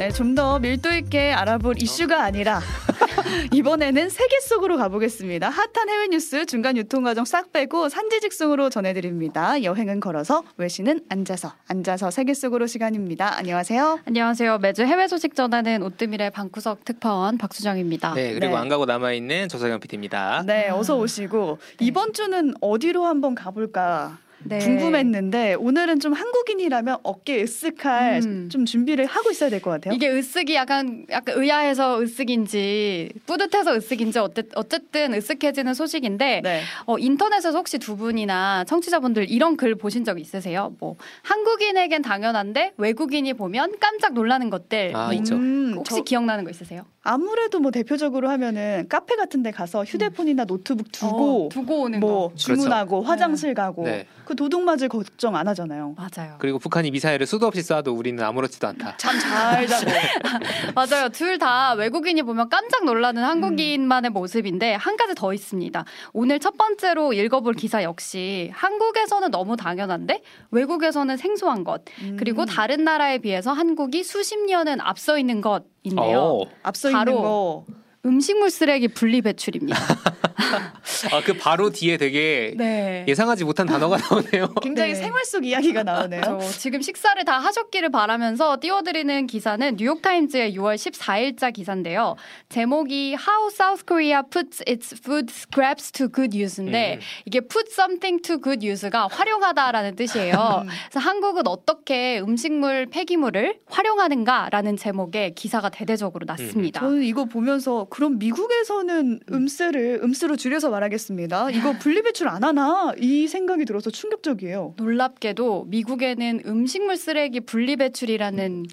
네, 좀 더 밀도 있게 알아볼 이슈가 아니라 이번에는 세계 속으로 가보겠습니다. 핫한 해외 뉴스 중간 유통 과정 싹 빼고 산지 직송으로 전해드립니다. 여행은 걸어서 외신은 앉아서 앉아서 세계 속으로 시간입니다. 안녕하세요. 안녕하세요. 매주 해외 소식 전하는 오뜨밀의 방구석 특파원 박수정입니다. 네, 그리고 네. 안 가고 남아 있는 조석영 PD입니다. 네, 어서 오시고 이번 주는 어디로 한번 가볼까 네. 궁금했는데 오늘은 좀 한국인이라면 어깨 으쓱할 음. 좀 준비를 하고 있어야 될 것 같아요. 이게 으쓱이 약간 약간 의아해서 으쓱인지 뿌듯해서 으쓱인지 어때, 어쨌든 으쓱해지는 소식인데 네. 어, 인터넷에서 혹시 두 분이나 청취자분들 이런 글 보신 적 있으세요? 뭐 한국인에겐 당연한데 외국인이 보면 깜짝 놀라는 것들 아, 뭐 있죠. 음, 혹시 저 기억나는 거 있으세요? 아무래도 뭐 대표적으로 하면은 카페 같은 데 가서 휴대폰이나 노트북 두고 어, 두고 오는 뭐 거 주문하고 화장실 가고 네. 그 도둑 맞을 걱정 안 하잖아요. 맞아요. 그리고 북한이 미사일을 수도 없이 쏴도 우리는 아무렇지도 않다. 잠 잘 자고. 맞아요. 둘 다 외국인이 보면 깜짝 놀라는 한국인만의 모습인데 한 가지 더 있습니다. 오늘 첫 번째로 읽어볼 기사 역시 한국에서는 너무 당연한데 외국에서는 생소한 것 음. 그리고 다른 나라에 비해서 한국이 수십 년은 앞서 있는 것 인데요. 어. 앞서 바로 있는 거 음식물 쓰레기 분리 배출입니다. 아, 그 바로 뒤에 되게 네. 예상하지 못한 단어가 나오네요. 굉장히 네. 생활 속 이야기가 나오네요. 저 지금 식사를 다 하셨기를 바라면서 띄워드리는 기사는 뉴욕타임즈의 6월 14일자 기사인데요. 제목이 How South Korea Puts Its Food Scraps to Good Use인데 음. 이게 Put Something to Good Use가 활용하다라는 뜻이에요. 그래서 한국은 어떻게 음식물 폐기물을 활용하는가라는 제목의 기사가 대대적으로 났습니다. 저는 이거 보면서 그럼 미국에서는 음세를 음수로 줄여서 말하겠습니다. 이거 분리 배출 안 하나 이 생각이 들어서 충격적이에요. 놀랍게도 미국에는 음식물 쓰레기 분리 배출이라는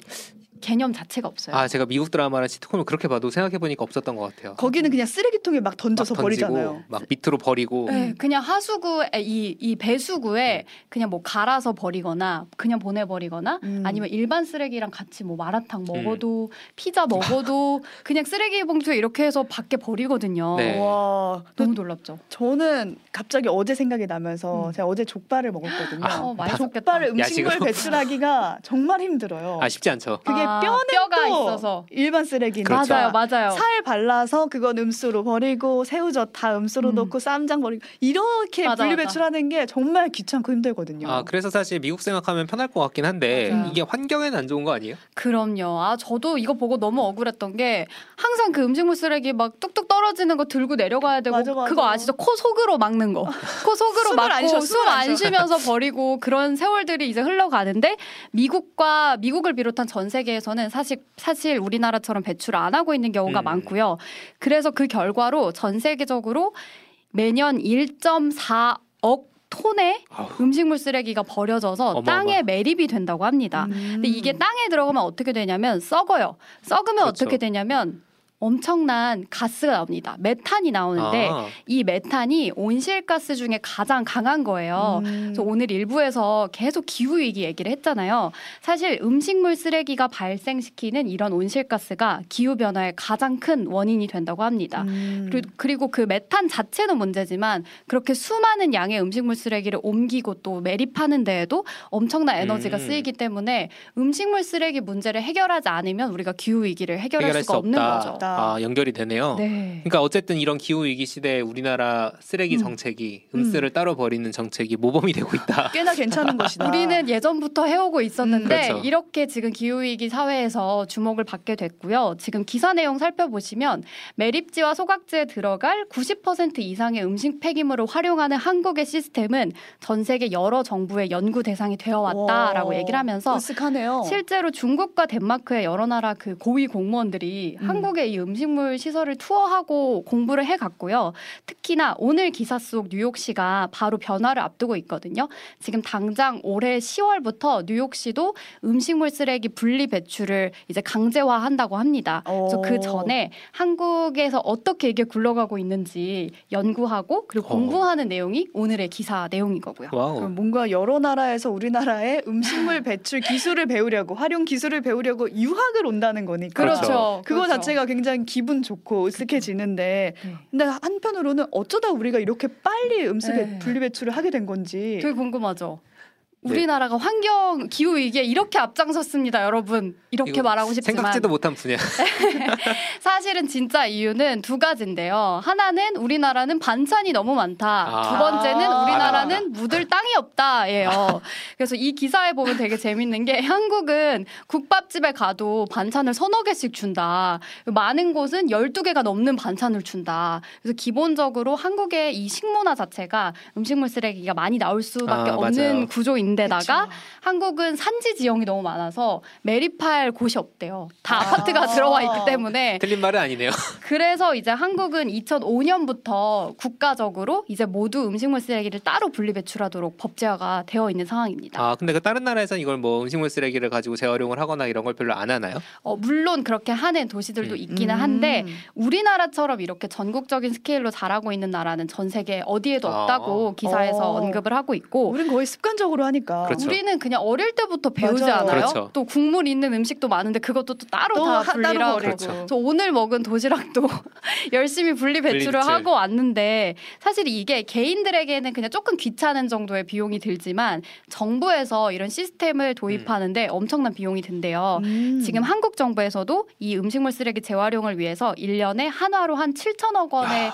개념 자체가 없어요. 아, 제가 미국 드라마나 시트콤을 그렇게 봐도 생각해 보니까 없었던 것 같아요. 거기는 그냥 쓰레기통에 막 던져서 막 던지고, 버리잖아요. 막 밑으로 버리고. 네, 그냥 하수구에 이, 이 배수구에 그냥 뭐 갈아서 버리거나 그냥 보내버리거나 음. 아니면 일반 쓰레기랑 같이 뭐 마라탕 먹어도 피자 먹어도 그냥 쓰레기 봉투에 이렇게 해서 밖에 버리거든요. 네. 와, 너무 놀랍죠. 저는 갑자기 어제 생각이 나면서 음. 제가 어제 족발을 먹었거든요. 아, 어. 족발을 음식물? 배출하기가 정말 힘들어요. 아, 쉽지 않죠. 그게 아, 뼈는 뼈가 또 있어서 일반 쓰레기니까 그렇죠. 맞아요, 맞아요. 살 발라서 그건 음수로 버리고 새우젓 다 음수로 음. 넣고 쌈장 버리고 이렇게 맞아, 분리 맞아. 배출하는 게 정말 귀찮고 힘들거든요. 아, 그래서 사실 미국 생각하면 편할 것 같긴 한데 맞아요. 이게 환경에는 안 좋은 거 아니에요? 그럼요. 아 저도 이거 보고 너무 억울했던 게 항상 그 음식물 쓰레기 막 뚝뚝 떨어지는 거 들고 내려가야 되고 맞아, 맞아. 그거 아시죠? 코 속으로 막는 거. 코 속으로 막고 숨 안 쉬면서 버리고 그런 세월들이 이제 흘러가는데 미국과 미국을 비롯한 전 세계 에서는 사실 사실 우리나라처럼 배출을 안 하고 있는 경우가 음. 많고요. 그래서 그 결과로 전 세계적으로 매년 1.4억 톤의 아우, 음식물 쓰레기가 버려져서 어마어마. 땅에 매립이 된다고 합니다. 음. 근데 이게 땅에 들어가면 어떻게 되냐면 썩어요. 썩으면 그렇죠. 어떻게 되냐면 엄청난 가스가 나옵니다. 메탄이 나오는데 아, 이 메탄이 온실가스 중에 가장 강한 거예요. 음. 그래서 오늘 일부에서 계속 기후 위기 얘기를 했잖아요. 사실 음식물 쓰레기가 발생시키는 이런 온실가스가 기후 변화의 가장 큰 원인이 된다고 합니다. 음. 그리고, 그리고 그 메탄 자체는 문제지만 그렇게 수많은 양의 음식물 쓰레기를 옮기고 또 매립하는 데에도 엄청난 에너지가 음. 쓰이기 때문에 음식물 쓰레기 문제를 해결하지 않으면 우리가 기후 위기를 해결할, 해결할 수 수가 없는 거죠. 아, 연결이 되네요. 네. 그러니까 어쨌든 이런 기후 위기 시대에 우리나라 쓰레기 음. 정책이 음수를 따로 버리는 정책이 모범이 되고 있다. 꽤나 괜찮은 것이다. 우리는 예전부터 해오고 있었는데 그렇죠. 이렇게 지금 기후 위기 사회에서 주목을 받게 됐고요. 지금 기사 내용 살펴보시면 매립지와 소각지에 들어갈 90% 이상의 음식 폐기물을 활용하는 한국의 시스템은 전 세계 여러 정부의 연구 대상이 되어 왔다라고 와, 얘기를 하면서 으쓱하네요. 실제로 중국과 덴마크의 여러 나라 그 고위 공무원들이 음. 한국의 이 음식물 시설을 투어하고 공부를 해 갔고요. 특히나 오늘 기사 속 뉴욕시가 바로 변화를 앞두고 있거든요. 지금 당장 올해 10월부터 뉴욕시도 음식물 쓰레기 분리 배출을 이제 강제화한다고 합니다. 그래서 오. 그 전에 한국에서 어떻게 이게 굴러가고 있는지 연구하고 그리고 어. 공부하는 내용이 오늘의 기사 내용인 거고요. 뭔가 여러 나라에서 우리나라의 음식물 배출 기술을 배우려고 활용 기술을 배우려고 유학을 온다는 거니까 그렇죠. 그거 그렇죠. 자체가 굉장히 기분 좋고 으쓱해지는데 네. 근데 한편으로는 어쩌다 우리가 이렇게 빨리 음식 배- 네. 분리 배출을 하게 된 건지 되게 궁금하죠. 우리나라가 환경 기후 위기에 이렇게 앞장섰습니다, 여러분. 이렇게 말하고 싶지만 생각지도 못한 분야. 사실은 진짜 이유는 두 가지인데요. 하나는 우리나라는 반찬이 너무 많다. 아. 두 번째는 아. 우리나라는 묻을 땅이 없다예요. 그래서 이 기사에 보면 되게 재밌는 게 한국은 국밥집에 가도 반찬을 서너 개씩 준다. 많은 곳은 12개가 넘는 반찬을 준다. 그래서 기본적으로 한국의 이 식문화 자체가 음식물 쓰레기가 많이 나올 수밖에 아, 없는 맞아요. 구조인데 다가 그쵸. 한국은 산지 지형이 너무 많아서 매립할 곳이 없대요. 다 아. 아파트가 들어와 있기 때문에 틀린 말은 아니네요. 그래서 이제 한국은 2005년부터 국가적으로 이제 모두 음식물 쓰레기를 따로 분리 배출하도록 법제화가 되어 있는 상황입니다. 아 근데 그 다른 나라에서는 이걸 뭐 음식물 쓰레기를 가지고 재활용을 하거나 이런 걸 별로 안 하나요? 어, 물론 그렇게 하는 도시들도 음. 있기는 음. 한데 우리나라처럼 이렇게 전국적인 스케일로 잘하고 있는 나라는 전 세계 어디에도 아. 없다고 기사에서 어. 언급을 하고 있고 우린 거의 습관적으로 하니까. 그렇죠. 우리는 그냥 어릴 때부터 배우지 맞아요. 않아요? 그렇죠. 또 국물 있는 음식도 많은데 그것도 또 따로 또다 버리고. 그렇죠. 저 오늘 먹은 도시락도 열심히 분리 배출을. 하고 왔는데 사실 이게 개인들에게는 그냥 조금 귀찮은 정도의 비용이 들지만 정부에서 이런 시스템을 도입하는데 엄청난 비용이 든대요. 음. 지금 한국 정부에서도 이 음식물 쓰레기 재활용을 위해서 1년에 한화로 한 7천억 원에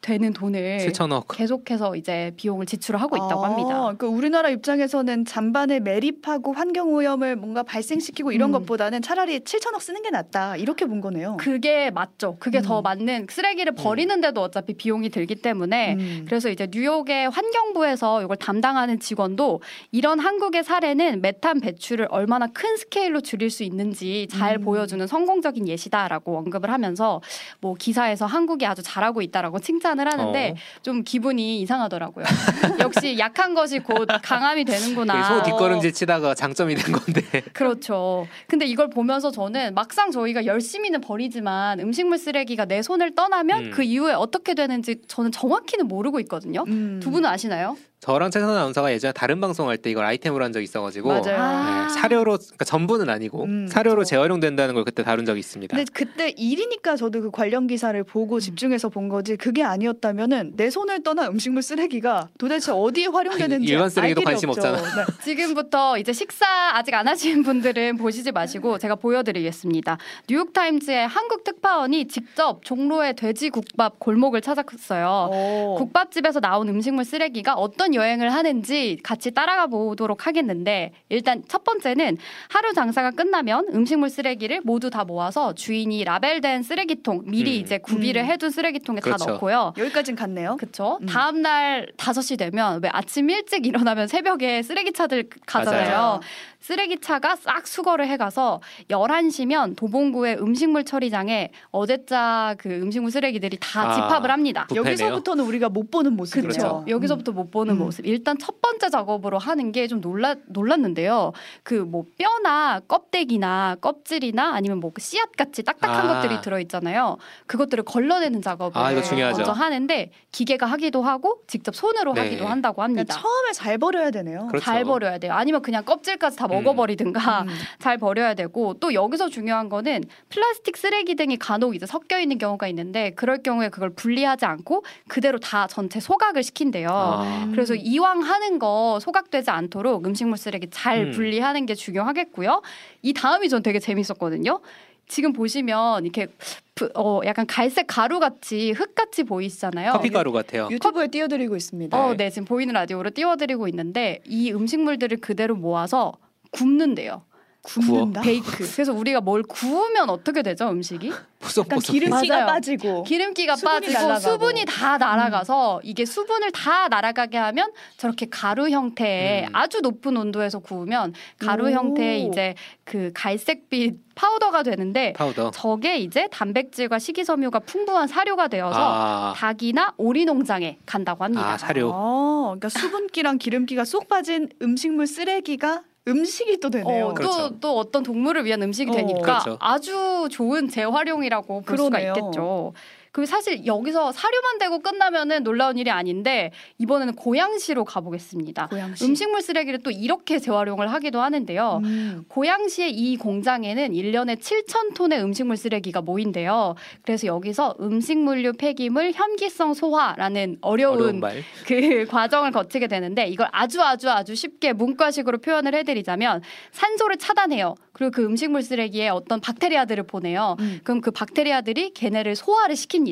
되는 돈을 7천억. 계속해서 이제 비용을 지출을 하고 있다고 아, 합니다. 그러니까 우리나라 입장에서는 잔반에 매립하고 환경 오염을 뭔가 발생시키고 이런 음. 것보다는 차라리 7천억 쓰는 게 낫다 이렇게 본 거네요. 그게 맞죠. 그게 더 음. 맞는 쓰레기를 버리는데도 어차피 비용이 들기 때문에 음. 그래서 이제 뉴욕의 환경부에서 이걸 담당하는 직원도 이런 한국의 사례는 메탄 배출을 얼마나 큰 스케일로 줄일 수 있는지 잘 음. 보여주는 성공적인 예시다라고 언급을 하면서 뭐 기사에서 한국이 아주 잘하고 있다라고 칭찬 을 하는데 어. 좀 기분이 이상하더라고요. 역시 약한 것이 곧 강함이 되는구나. 소 뒷걸음질 치다가 장점이 된 건데. 그렇죠. 근데 이걸 보면서 저는 막상 저희가 열심히는 버리지만 음식물 쓰레기가 내 손을 떠나면 음. 그 이후에 어떻게 되는지 저는 정확히는 모르고 있거든요. 음. 두 분은 아시나요? 저랑 최선 아나운서가 예전에 다른 방송할 때 이걸 아이템으로 한 적이 있어가지고 맞아요. 아. 네, 사료로 그러니까 전부는 아니고 음, 사료로 그렇죠. 재활용된다는 걸 그때 다룬 적이 있습니다. 근데 그때 일이니까 저도 그 관련 기사를 보고 음. 집중해서 본 거지 그게 아니었다면은 내 손을 떠난 음식물 쓰레기가 도대체 어디에 활용되는지 일반 쓰레기도 관심 없죠. 없잖아. 네. 지금부터 이제 식사 아직 안 하신 분들은 보시지 마시고 제가 보여드리겠습니다. 뉴욕 타임즈의 한국 특파원이 직접 종로의 돼지 국밥 골목을 찾았어요. 오. 국밥집에서 나온 음식물 쓰레기가 어떤 여행을 하는지 같이 따라가 보도록 하겠는데 일단 첫 번째는 하루 장사가 끝나면 음식물 쓰레기를 모두 다 모아서 주인이 라벨된 쓰레기통 미리 음. 이제 구비를 음. 해둔 쓰레기통에 그렇죠. 다 넣고요. 여기까진 갔네요. 그쵸. 음. 다음 날 5시 되면 왜 아침 일찍 일어나면 새벽에 쓰레기차들 가잖아요. 맞아요. 쓰레기차가 싹 수거를 해 가서 11시면 도봉구의 음식물 처리장에 어제자 그 음식물 쓰레기들이 다 아. 집합을 합니다. 부- 부패네요. 여기서부터는 우리가 못 보는 모습이죠. 그렇죠. 여기서부터 못 보는 음. 모습. 일단 첫 번째 작업으로 하는 게 좀 놀라 놀랐는데요. 그 뭐 뼈나 껍데기나 껍질이나 아니면 뭐그 씨앗 같이 딱딱한 아. 것들이 들어 있잖아요. 그것들을 걸러내는 작업을 아, 이거 중요하죠. 먼저 하는데 기계가 하기도 하고 직접 손으로 네. 하기도 한다고 그러니까 합니다. 처음에 잘 버려야 되네요. 그렇죠. 잘 버려야 돼요. 아니면 그냥 껍질까지 다 먹어버리든가 음. 잘 버려야 되고 또 여기서 중요한 거는 플라스틱 쓰레기 등이 간혹 이제 섞여 있는 경우가 있는데 그럴 경우에 그걸 분리하지 않고 그대로 다 전체 소각을 시킨대요. 아. 그래서 이왕 하는 거 소각되지 않도록 음식물 쓰레기 잘 음. 분리하는 게 중요하겠고요. 이 다음이 전 되게 재밌었거든요. 지금 보시면 이렇게 부- 어 약간 갈색 가루 같이 흙 같이 보이시잖아요. 커피 가루 같아요. 유튜브에 띄워드리고 있습니다. 어, 네, 지금 보이는 라디오로 띄워드리고 있는데 이 음식물들을 그대로 모아서 굽는데요. 굽는다. 베이크. 그래서 우리가 뭘 구우면 어떻게 되죠, 음식이? 약간 보석보석. 기름기가 맞아요. 빠지고 기름기가 수분이 빠지고 날아가고. 수분이 다 날아가서 이게 수분을 다 날아가게 하면 저렇게 가루 형태의 음. 아주 높은 온도에서 구우면 가루 오. 형태의 이제 그 갈색빛 파우더가 되는데 파우더. 저게 이제 단백질과 식이섬유가 풍부한 사료가 되어서 아, 닭이나 오리 농장에 간다고 합니다. 아 사료. 아, 그러니까 수분기랑 기름기가 쏙 빠진 음식물 쓰레기가 음식이 또 되네요. 어, 그렇죠. 또, 또 어떤 동물을 위한 음식이 어, 되니까 그렇죠. 아주 좋은 재활용이라고 볼 수가 그러네요. 있겠죠. 그 사실 여기서 사료만 대고 끝나면은 놀라운 일이 아닌데 이번에는 고양시로 가보겠습니다. 고양시. 음식물 쓰레기를 또 이렇게 재활용을 하기도 하는데요. 음. 고양시의 이 공장에는 1년에 7천 톤의 음식물 쓰레기가 모인대요. 그래서 여기서 음식물류 폐기물 현기성 소화라는 어려운 어려운 말. 그 과정을 거치게 되는데 이걸 아주 아주 아주 쉽게 문과식으로 표현을 해드리자면 산소를 차단해요. 그리고 그 음식물 쓰레기에 어떤 박테리아들을 보내요. 음. 그럼 그 박테리아들이 걔네를 소화를 시킵니다.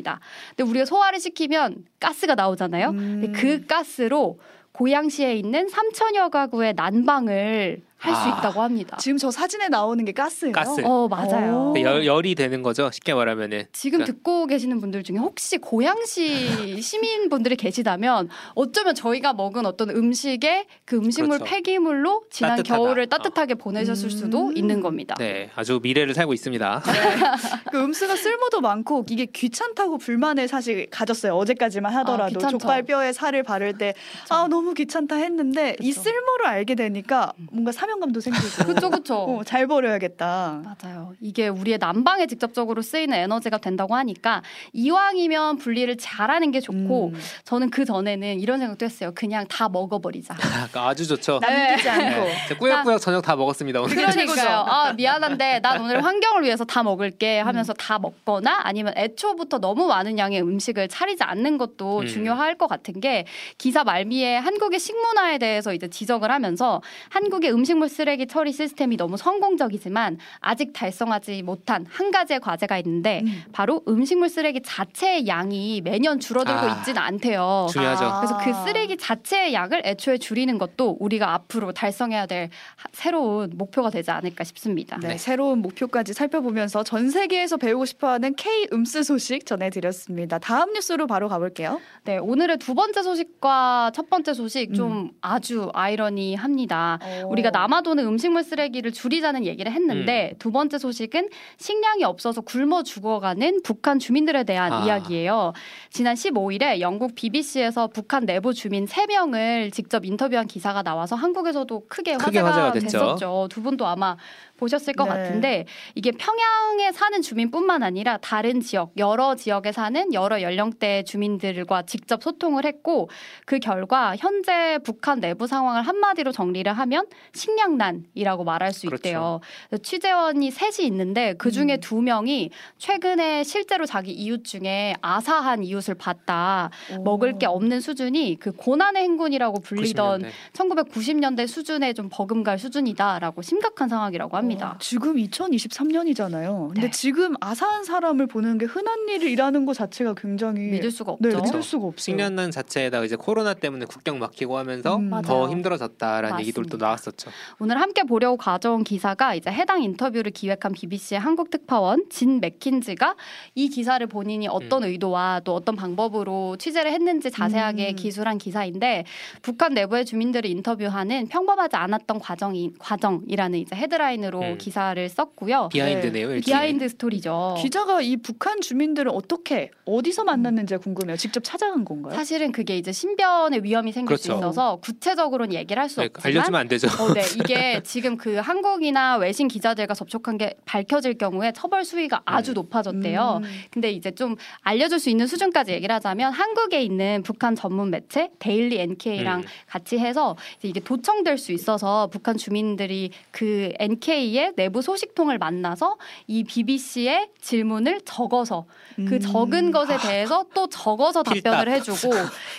근데 우리가 소화를 시키면 가스가 나오잖아요. 근데 음. 그 가스로 고양시에 있는 3천여 가구의 난방을 할수 아. 있다고 합니다. 지금 저 사진에 나오는 게 가스예요. 가스. 어 맞아요. 오. 열, 열이 되는 거죠. 쉽게 말하면은. 지금 그러니까 듣고 계시는 분들 중에 혹시 고양시 시민분들이 계시다면 어쩌면 저희가 먹은 어떤 음식에 그 음식물 그렇죠. 폐기물로 지난 따뜻하다. 겨울을 따뜻하게 보내셨을 음. 수도 있는 겁니다. 네, 아주 미래를 살고 있습니다. 그 음수가 쓸모도 많고 이게 귀찮다고 불만을 사실 가졌어요. 어제까지만 하더라도 아. 족발뼈에 살을 바를 때 아 너무 귀찮다 했는데 이 그쵸. 쓸모를 알게 되니까 뭔가 사명감도 생기고 그쵸 그쵸. 어, 잘 버려야겠다. 맞아요. 이게 우리의 난방에 직접적으로 쓰이는 에너지가 된다고 하니까 이왕이면 분리를 잘하는 게 좋고 음. 저는 그 전에는 이런 생각도 했어요. 그냥 다 먹어버리자. 아, 아주 좋죠. 남기지 않고 네, 꾸역꾸역 저녁 다 먹었습니다 오늘. 그러니까요. 아 미안한데 난 오늘 환경을 위해서 다 먹을게 하면서 다 먹거나 아니면 애초부터 너무 많은 양의 음식을 차리지 않는 것도 음. 중요할 것 같은 게 기사 말미에 한국의 식문화에 대해서 이제 지적을 하면서 한국의 음식 물 쓰레기 처리 시스템이 너무 성공적이지만 아직 달성하지 못한 한 가지의 과제가 있는데 음. 바로 음식물 쓰레기 자체의 양이 매년 줄어들고 아. 있지는 않대요. 중요하죠. 아. 그래서 그 쓰레기 자체의 양을 애초에 줄이는 것도 우리가 앞으로 달성해야 될 하- 새로운 목표가 되지 않을까 싶습니다. 네, 네. 새로운 목표까지 살펴보면서 전 세계에서 배우고 싶어하는 K 음스 소식 전해드렸습니다. 다음 뉴스로 바로 가볼게요. 네, 오늘의 두 번째 소식과 첫 번째 소식 좀 음. 아주 아이러니합니다. 어. 우리가 남 아도는 음식물 쓰레기를 줄이자는 얘기를 했는데 두 번째 소식은 식량이 없어서 굶어 죽어가는 북한 주민들에 대한 아. 이야기예요. 지난 15일에 영국 BBC에서 북한 내부 주민 3명을 직접 인터뷰한 기사가 나와서 한국에서도 크게 크게 화제가, 화제가 됐죠. 됐었죠. 두 분도 아마 보셨을 것 네. 같은데 이게 평양에 사는 주민뿐만 아니라 다른 지역 여러 지역에 사는 여러 연령대 주민들과 직접 소통을 했고 그 결과 현재 북한 내부 상황을 한마디로 정리를 하면 식량 난이라고 말할 수 그렇죠. 있대요. 취재원이 셋이 있는데 그 중에 음. 두 명이 최근에 실제로 자기 이웃 중에 아사한 이웃을 봤다. 오. 먹을 게 없는 수준이 그 고난의 행군이라고 불리던 90년대. 1990년대 수준에 좀 버금갈 수준이다라고 심각한 상황이라고 합니다. 어, 지금 2023년이잖아요. 근데 네. 지금 아사한 사람을 보는 게 흔한 일이라는 것 자체가 굉장히 믿을 수가 네, 없죠. 믿을 수가 없어요. 식량난 자체에다가 이제 코로나 때문에 국경 막히고 하면서 음. 더 맞아요. 힘들어졌다라는 얘기들도 맞습니다. 나왔었죠. 오늘 함께 보려고 가져온 기사가 이제 해당 인터뷰를 기획한 BBC의 한국 특파원 진 맥킨즈가 이 기사를 본인이 어떤 음. 의도와 또 어떤 방법으로 취재를 했는지 자세하게 음. 기술한 기사인데 북한 내부의 주민들을 인터뷰하는 평범하지 않았던 과정이 과정이라는 이제 헤드라인으로 음. 기사를 썼고요. behind네요. 일종의. behind story죠. 기자가 이 북한 주민들을 어떻게 어디서 만났는지 궁금해요. 직접 찾아간 건가요? 사실은 그게 이제 신변의 위험이 생길 수 그렇죠. 있어서 구체적으로는 얘기를 할수 네, 없지만 알려주면 안 되죠. 어, 네. 이게 지금 그 한국이나 외신 기자들과 접촉한 게 밝혀질 경우에 처벌 수위가 아주 음. 높아졌대요. 음. 근데 이제 좀 알려줄 수 있는 수준까지 얘기를 하자면 한국에 있는 북한 전문 매체 데일리 NK랑 음. 같이 해서 이게 도청될 수 있어서 북한 주민들이 그 NK의 내부 소식통을 만나서 이 BBC의 질문을 적어서 그 음. 적은 것에 대해서 또 적어서 답변을. 해주고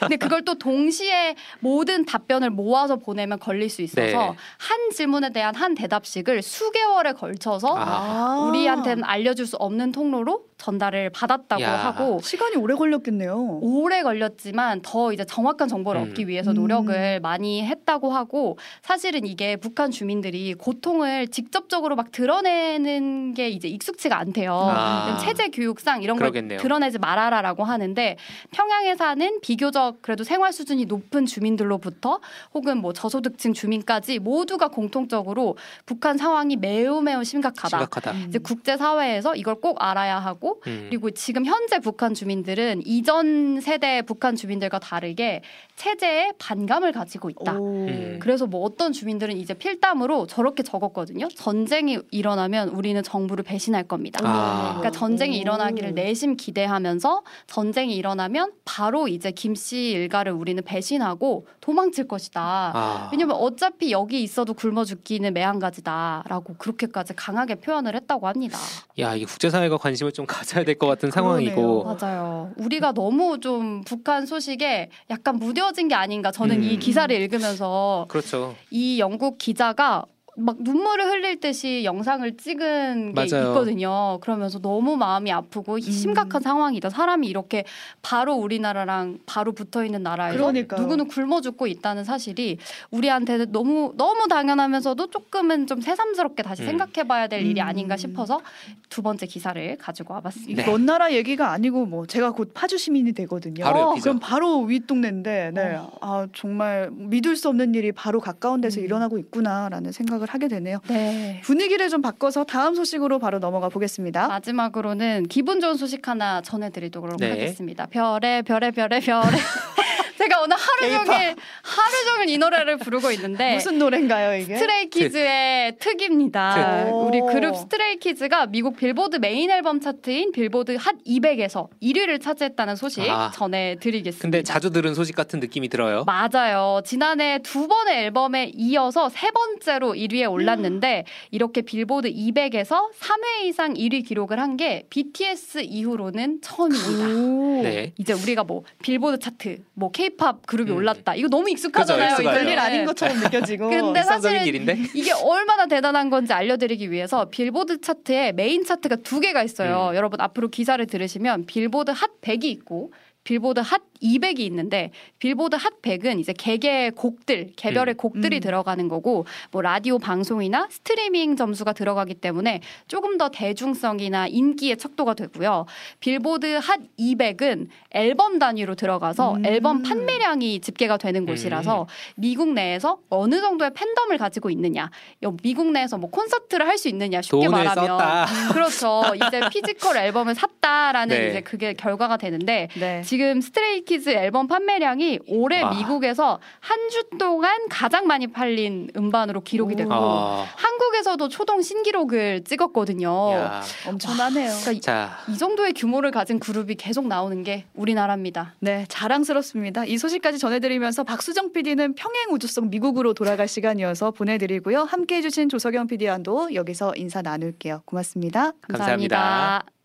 근데 그걸 또 동시에 모든 답변을 모아서 보내면 걸릴 수 있어서 네. 한 질문에 대한 한 대답식을 수개월에 걸쳐서 아. 아. 우리한테는 알려줄 수 없는 통로로 전달을 받았다고 야. 하고 시간이 오래 걸렸겠네요. 오래 걸렸지만 더 이제 정확한 정보를 음. 얻기 위해서 음. 노력을 많이 했다고 하고 사실은 이게 북한 주민들이 고통을 직접적으로 막 드러내는 게 이제 익숙치가 않대요. 아. 체제 교육상 이런 걸 그러겠네요. 드러내지 말아라라고 하는데 평양에 사는 비교적 그래도 생활 수준이 높은 주민들로부터 혹은 뭐 저소득층 주민까지 모두가 공통적으로 북한 상황이 매우 매우 심각하다. 심각하다. 음. 이제 국제 사회에서 이걸 꼭 알아야 하고 하고 음. 그리고 지금 현재 북한 주민들은 이전 세대 북한 주민들과 다르게 체제에 반감을 가지고 있다. 오. 음. 그래서 뭐 어떤 주민들은 이제 필담으로 저렇게 적었거든요. 전쟁이 일어나면 우리는 정부를 배신할 겁니다. 아. 그러니까 전쟁이 오. 일어나기를 내심 기대하면서 전쟁이 일어나면 바로 이제 김씨 일가를 우리는 배신하고 도망칠 것이다. 아. 왜냐면 어차피 여기 있어도 굶어 죽기는 매한가지다라고 그렇게까지 강하게 표현을 했다고 합니다. 야, 이 국제사회가 관심을 좀 가 져야 될 것 같은 상황이고. 그러네요. 맞아요. 우리가 너무 좀 북한 소식에 약간 무뎌진 게 아닌가. 저는 이 음. 기사를 읽으면서 그렇죠. 이 영국 기자가 막 눈물을 흘릴 듯이 영상을 찍은 게 맞아요. 있거든요. 그러면서 너무 마음이 아프고 심각한 상황이다. 사람이 이렇게 바로 우리나라랑 바로 붙어 있는 나라에서 그러니까요. 누구는 굶어 죽고 있다는 사실이 우리한테는 너무 너무 당연하면서도 조금은 좀 새삼스럽게 다시 음. 생각해봐야 될 일이 음. 아닌가 싶어서 두 번째 기사를 가지고 와봤습니다. 이게 먼 나라 얘기가 아니고 뭐 제가 곧 파주 시민이 되거든요. 바로 어, 옆이죠. 그럼 바로 윗 동네인데 네. 아 정말 믿을 수 없는 일이 바로 가까운 데서 음. 일어나고 있구나라는 생각을 하게 되네요. 네. 분위기를 좀 바꿔서 다음 소식으로 바로 넘어가 보겠습니다. 마지막으로는 기분 좋은 소식 하나 전해드리도록 네. 하겠습니다. 별의 별의 별의 별의 제가 오늘 하루. 종일 하루 종일 이 노래를 부르고 있는데 무슨 노래인가요 이게? 스트레이키즈의 특입니다. 특. 우리 오. 그룹 스트레이키즈가 미국 빌보드 메인 앨범 차트인 빌보드 핫 200에서 1위를 차지했다는 소식 아. 전해드리겠습니다. 근데 자주 들은 소식 같은 느낌이 들어요. 맞아요. 지난해 두 번의 앨범에 이어서 세 번째로 1위에 올랐는데 이렇게 빌보드 200에서 3회 이상 1위 기록을 한 게 BTS 이후로는 처음입니다. 오. 네. 이제 우리가 뭐 빌보드 차트, 뭐 K- 팝 그룹이 음. 올랐다. 이거 너무 익숙하잖아요. 이제. 별일 아닌 네. 것처럼 느껴지고. 근데 사실은 일인데. 이게 얼마나 대단한 건지 알려드리기 위해서 빌보드 차트에 메인 차트가 두 개가 있어요. 음. 여러분 앞으로 기사를 들으시면 빌보드 핫 100이 있고 빌보드 핫 200이 있는데 빌보드 핫 100은 이제 개개의 곡들, 개별의 음. 곡들이 음. 들어가는 거고 뭐 라디오 방송이나 스트리밍 점수가 들어가기 때문에 조금 더 대중성이나 인기의 척도가 되고요. 빌보드 핫 200은 앨범 단위로 들어가서 음. 앨범 판매량이 집계가 되는 곳이라서 미국 내에서 어느 정도의 팬덤을 가지고 있느냐, 여- 미국 내에서 뭐 콘서트를 할 수 있느냐 쉽게 말하면. 음, 그렇죠. 이제 physical 앨범을 샀다라는 네. 이제 그게 결과가 되는데 네. 지금 스트레이 키즈 앨범 판매량이 올해 와. 미국에서 한 주 동안 가장 많이 팔린 음반으로 기록이 됐고 아, 한국에서도 초동 신기록을 찍었거든요. 야. 엄청나네요. 그러니까 자, 이 정도의 규모를 가진 그룹이 계속 나오는 게 우리나라입니다. 네, 자랑스럽습니다. 이 소식까지 전해드리면서 박수정 PD는 평행 우주성 미국으로 돌아갈 시간이어서 보내드리고요. 함께해주신 조석영 PD와도 여기서 인사 나눌게요. 고맙습니다. 감사합니다. 감사합니다.